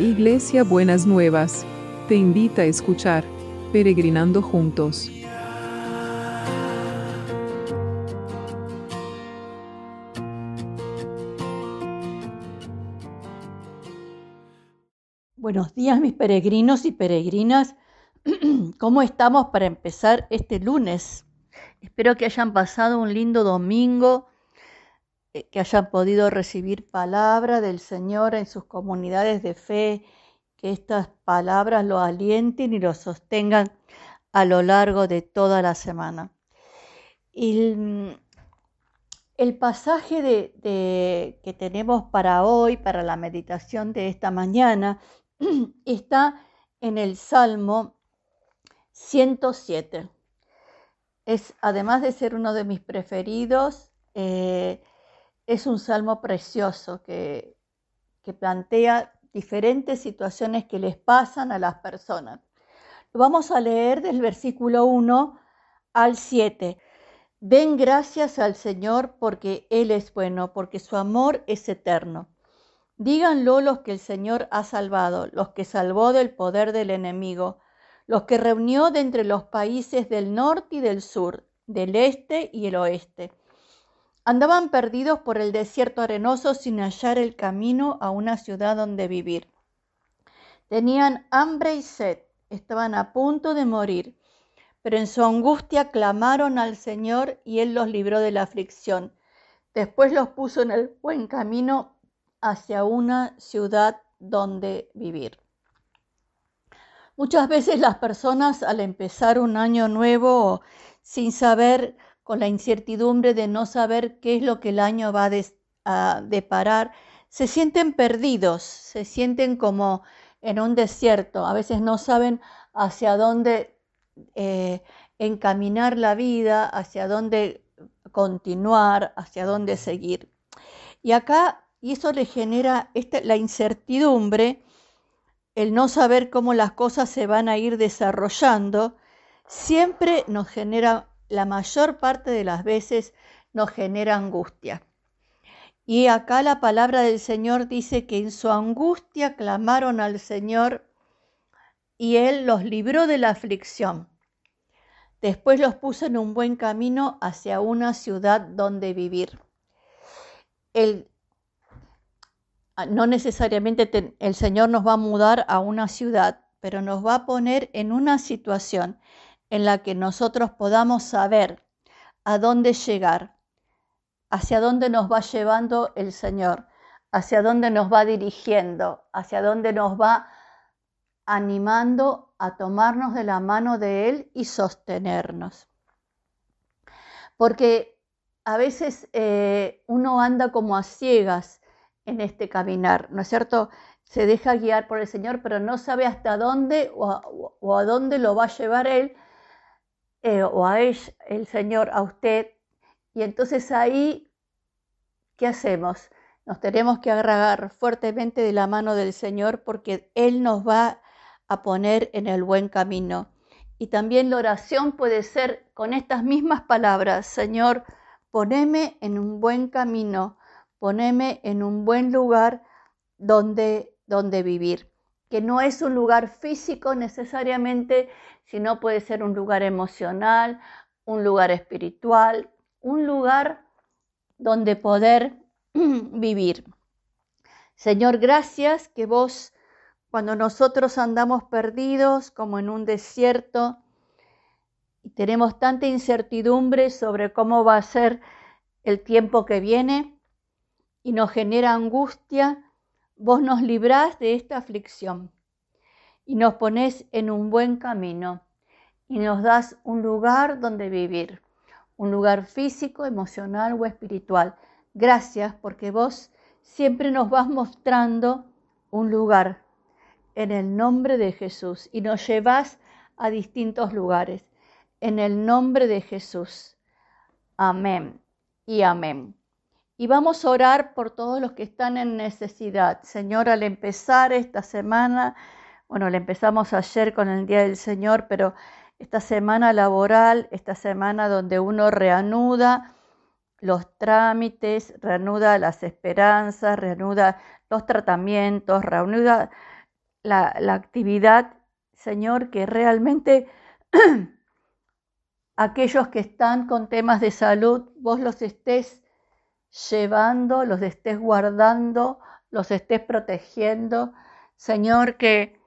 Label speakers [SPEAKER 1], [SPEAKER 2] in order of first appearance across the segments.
[SPEAKER 1] Iglesia Buenas Nuevas, te invita a escuchar Peregrinando Juntos.
[SPEAKER 2] Buenos días mis peregrinos y peregrinas. ¿Cómo estamos para empezar este lunes? Espero que hayan pasado un lindo domingo, que hayan podido recibir palabra del Señor en sus comunidades de fe, que estas palabras lo alienten y lo sostengan a lo largo de toda la semana. Y el pasaje de, que tenemos para hoy, para la meditación de esta mañana, está en el Salmo 107. Es, además de ser uno de mis preferidos, eh, es un salmo precioso que, plantea diferentes situaciones que les pasan a las personas. Lo vamos a leer del versículo 1 al 7. Den gracias al Señor porque Él es bueno, porque su amor es eterno. Díganlo los que el Señor ha salvado, los que salvó del poder del enemigo, los que reunió de entre los países del norte y del sur, del este y el oeste. Andaban perdidos por el desierto arenoso sin hallar el camino a una ciudad donde vivir. Tenían hambre y sed, estaban a punto de morir, pero en su angustia clamaron al Señor y Él los libró de la aflicción. Después los puso en el buen camino hacia una ciudad donde vivir. Muchas veces las personas al empezar un año nuevo sin saber, con la incertidumbre de no saber qué es lo que el año va a deparar, se sienten perdidos, se sienten como en un desierto, a veces no saben hacia dónde eh, encaminar la vida, hacia dónde continuar, hacia dónde seguir. Y acá y eso le genera este, la incertidumbre, el no saber cómo las cosas se van a ir desarrollando, siempre nos genera, la mayor parte de las veces nos genera angustia. Y acá la palabra del Señor dice que en su angustia clamaron al Señor y Él los libró de la aflicción. Después los puso en un buen camino hacia una ciudad donde vivir. El, no necesariamente el Señor nos va a mudar a una ciudad, pero nos va a poner en una situación en la que nosotros podamos saber a dónde llegar, hacia dónde nos va llevando el Señor, hacia dónde nos va dirigiendo, hacia dónde nos va animando a tomarnos de la mano de Él y sostenernos. Porque a veces eh, uno anda como a ciegas en este caminar, ¿no es cierto? Se deja guiar por el Señor, pero no sabe hasta dónde o a, dónde lo va a llevar Él eh, o a él, el Señor, a usted. Y entonces ahí, ¿qué hacemos? Nos tenemos que agarrar fuertemente de la mano del Señor porque Él nos va a poner en el buen camino. Y también la oración puede ser con estas mismas palabras, Señor, poneme en un buen camino poneme en un buen lugar donde, donde vivir, que no es un lugar físico necesariamente, sino puede ser un lugar emocional, un lugar espiritual, un lugar donde poder vivir. Señor, gracias que vos, cuando nosotros andamos perdidos como en un desierto y tenemos tanta incertidumbre sobre cómo va a ser el tiempo que viene, y nos genera angustia, vos nos librás de esta aflicción y nos pones en un buen camino y nos das un lugar donde vivir, un lugar físico, emocional o espiritual. Gracias porque vos siempre nos vas mostrando un lugar en el nombre de Jesús y nos llevas a distintos lugares. En el nombre de Jesús. Amén y amén. Y vamos a orar por todos los que están en necesidad. Señor, al empezar esta semana, bueno, la empezamos ayer con el Día del Señor, pero esta semana laboral, esta semana donde uno reanuda los trámites, reanuda las esperanzas, reanuda los tratamientos, reanuda la, la actividad, Señor, que realmente aquellos que están con temas de salud, vos los estés llevando, los estés guardando, los estés protegiendo. Señor, que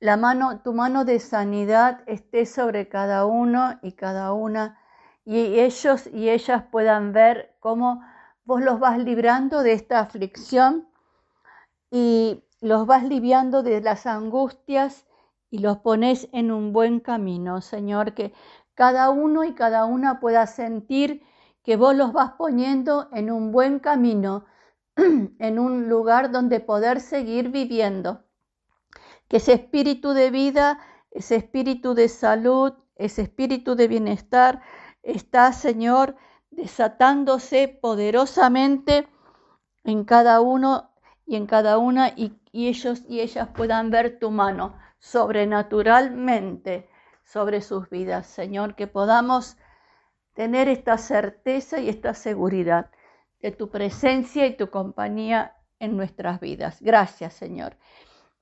[SPEAKER 2] la mano, tu mano de sanidad esté sobre cada uno y cada una, y ellos y ellas puedan ver cómo vos los vas librando de esta aflicción y los vas liviando de las angustias y los pones en un buen camino, Señor, que cada uno y cada una pueda sentir que vos los vas poniendo en un buen camino, en un lugar donde poder seguir viviendo. Que ese espíritu de vida, ese espíritu de salud, ese espíritu de bienestar está, Señor, desatándose poderosamente en cada uno y en cada una y, ellos y ellas puedan ver tu mano sobrenaturalmente sobre sus vidas, Señor, que podamos tener esta certeza y esta seguridad de tu presencia y tu compañía en nuestras vidas. Gracias, Señor.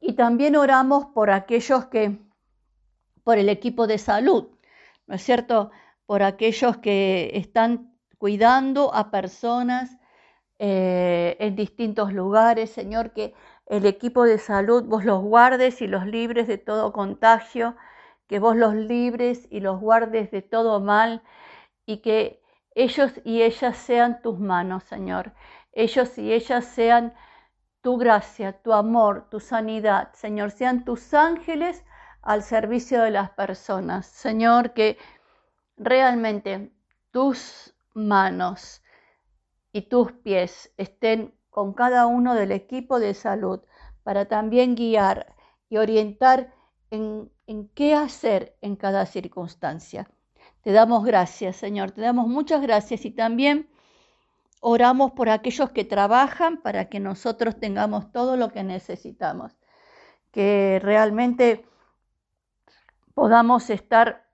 [SPEAKER 2] Y también oramos por aquellos que, por el equipo de salud, ¿no es cierto? Por aquellos que están cuidando a personas eh, en distintos lugares, Señor, que el equipo de salud vos los guardes y los libres de todo contagio, que vos los libres y los guardes de todo mal y que ellos y ellas sean tus manos, Señor. Ellos y ellas sean tu gracia, tu amor, tu sanidad. Señor, sean tus ángeles al servicio de las personas. Señor, que realmente tus manos y tus pies estén con cada uno del equipo de salud para también guiar y orientar en, en qué hacer en cada circunstancia. Te damos gracias, Señor, te damos muchas gracias y también Oramos por aquellos que trabajan para que nosotros tengamos todo lo que necesitamos, que realmente podamos estar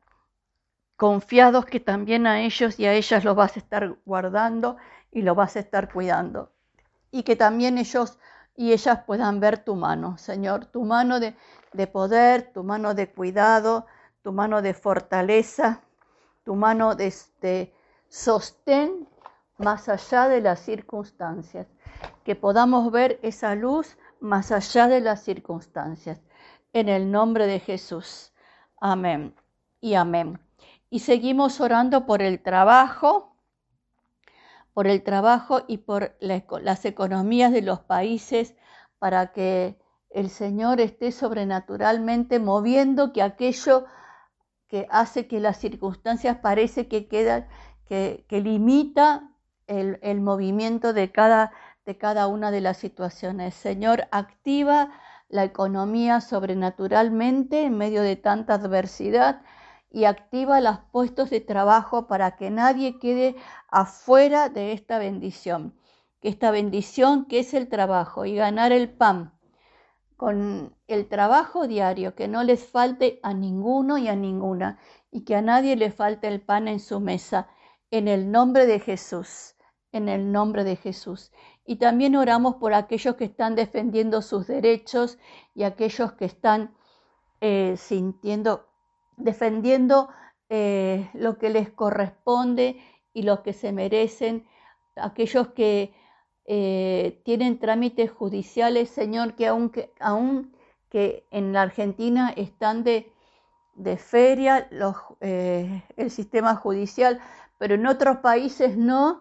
[SPEAKER 2] confiados que también a ellos y a ellas los vas a estar guardando y los vas a estar cuidando. Y que también ellos y ellas puedan ver tu mano, Señor, tu mano de, de poder, tu mano de cuidado, tu mano de fortaleza, tu mano de, de sostén más allá de las circunstancias, que podamos ver esa luz más allá de las circunstancias. En el nombre de Jesús. Amén y amén. Y seguimos orando por el trabajo, por el trabajo y por las economías de los países para que el Señor esté sobrenaturalmente moviendo que aquello que hace que las circunstancias parece que quedan, que, limita el, movimiento de cada, de cada una de las situaciones. Señor, activa la economía sobrenaturalmente en medio de tanta adversidad y activa los puestos de trabajo para que nadie quede afuera de esta bendición. Que esta bendición que es el trabajo y ganar el pan con el trabajo diario, que no les falte a ninguno y a ninguna y que a nadie le falte el pan en su mesa. En el nombre de Jesús en el nombre de Jesús. Y también oramos por aquellos que están defendiendo sus derechos y aquellos que están eh, sintiendo, defendiendo eh, lo que les corresponde y lo que se merecen, aquellos que eh, tienen trámites judiciales, Señor, que aunque, que en la Argentina están de, feria los, el sistema judicial, pero en otros países no,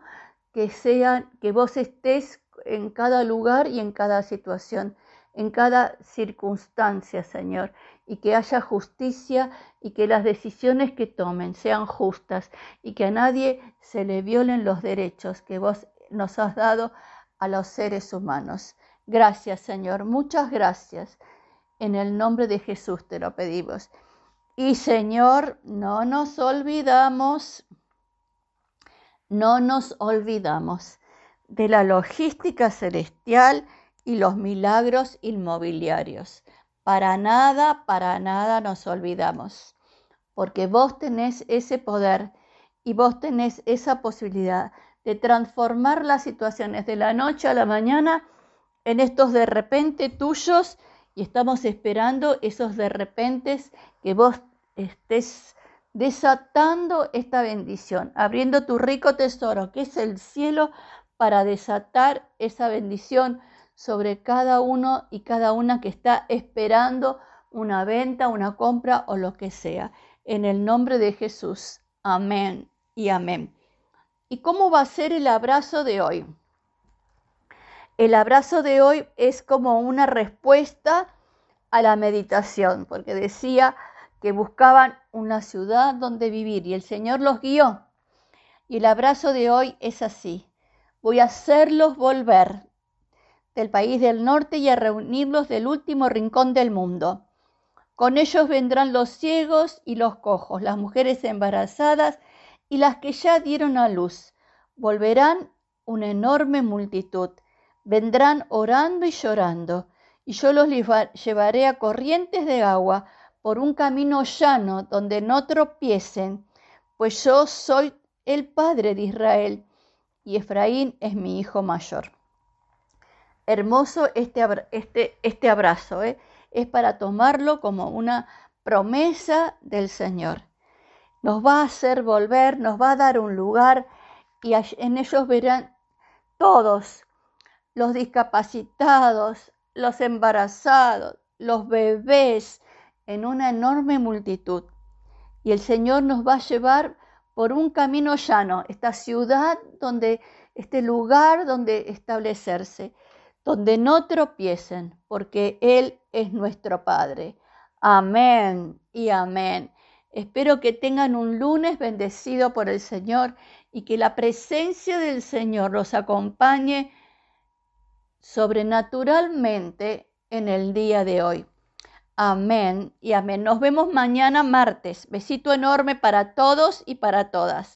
[SPEAKER 2] que sea que vos estés en cada lugar y en cada situación, en cada circunstancia, Señor, y que haya justicia y que las decisiones que tomen sean justas y que a nadie se le violen los derechos que vos nos has dado a los seres humanos. Gracias, Señor, muchas gracias. En el nombre de Jesús te lo pedimos. Y Señor, no nos olvidamos no nos olvidamos de la logística celestial y los milagros inmobiliarios. Para nada, para nada nos olvidamos, porque vos tenés ese poder y vos tenés esa posibilidad de transformar las situaciones de la noche a la mañana en estos de repente tuyos y estamos esperando esos de repente que vos estés desatando esta bendición, abriendo tu rico tesoro, que es el cielo, para desatar esa bendición sobre cada uno y cada una que está esperando una venta, una compra o lo que sea. En el nombre de Jesús. Amén y amén. ¿Y cómo va a ser el abrazo de hoy? El abrazo de hoy es como una respuesta a la meditación, porque decía que buscaban una ciudad donde vivir y el Señor los guió. Y el abrazo de hoy es así. Voy a hacerlos volver del país del norte y a reunirlos del último rincón del mundo. Con ellos vendrán los ciegos y los cojos, las mujeres embarazadas y las que ya dieron a luz. Volverán una enorme multitud. Vendrán orando y llorando, y yo los llevaré a corrientes de agua por un camino llano donde no tropiecen, pues yo soy el Padre de Israel y Efraín es mi hijo mayor. Hermoso este, este, este abrazo, ¿eh? es para tomarlo como una promesa del Señor. Nos va a hacer volver, nos va a dar un lugar y en ellos verán todos, los discapacitados, los embarazados, los bebés, en una enorme multitud. Y el Señor nos va a llevar por un camino llano, esta ciudad donde, este lugar donde establecerse, donde no tropiecen, porque Él es nuestro Padre. Amén y amén. Espero que tengan un lunes bendecido por el Señor y que la presencia del Señor los acompañe sobrenaturalmente en el día de hoy. Amén y amén. Nos vemos mañana martes. Besito enorme para todos y para todas.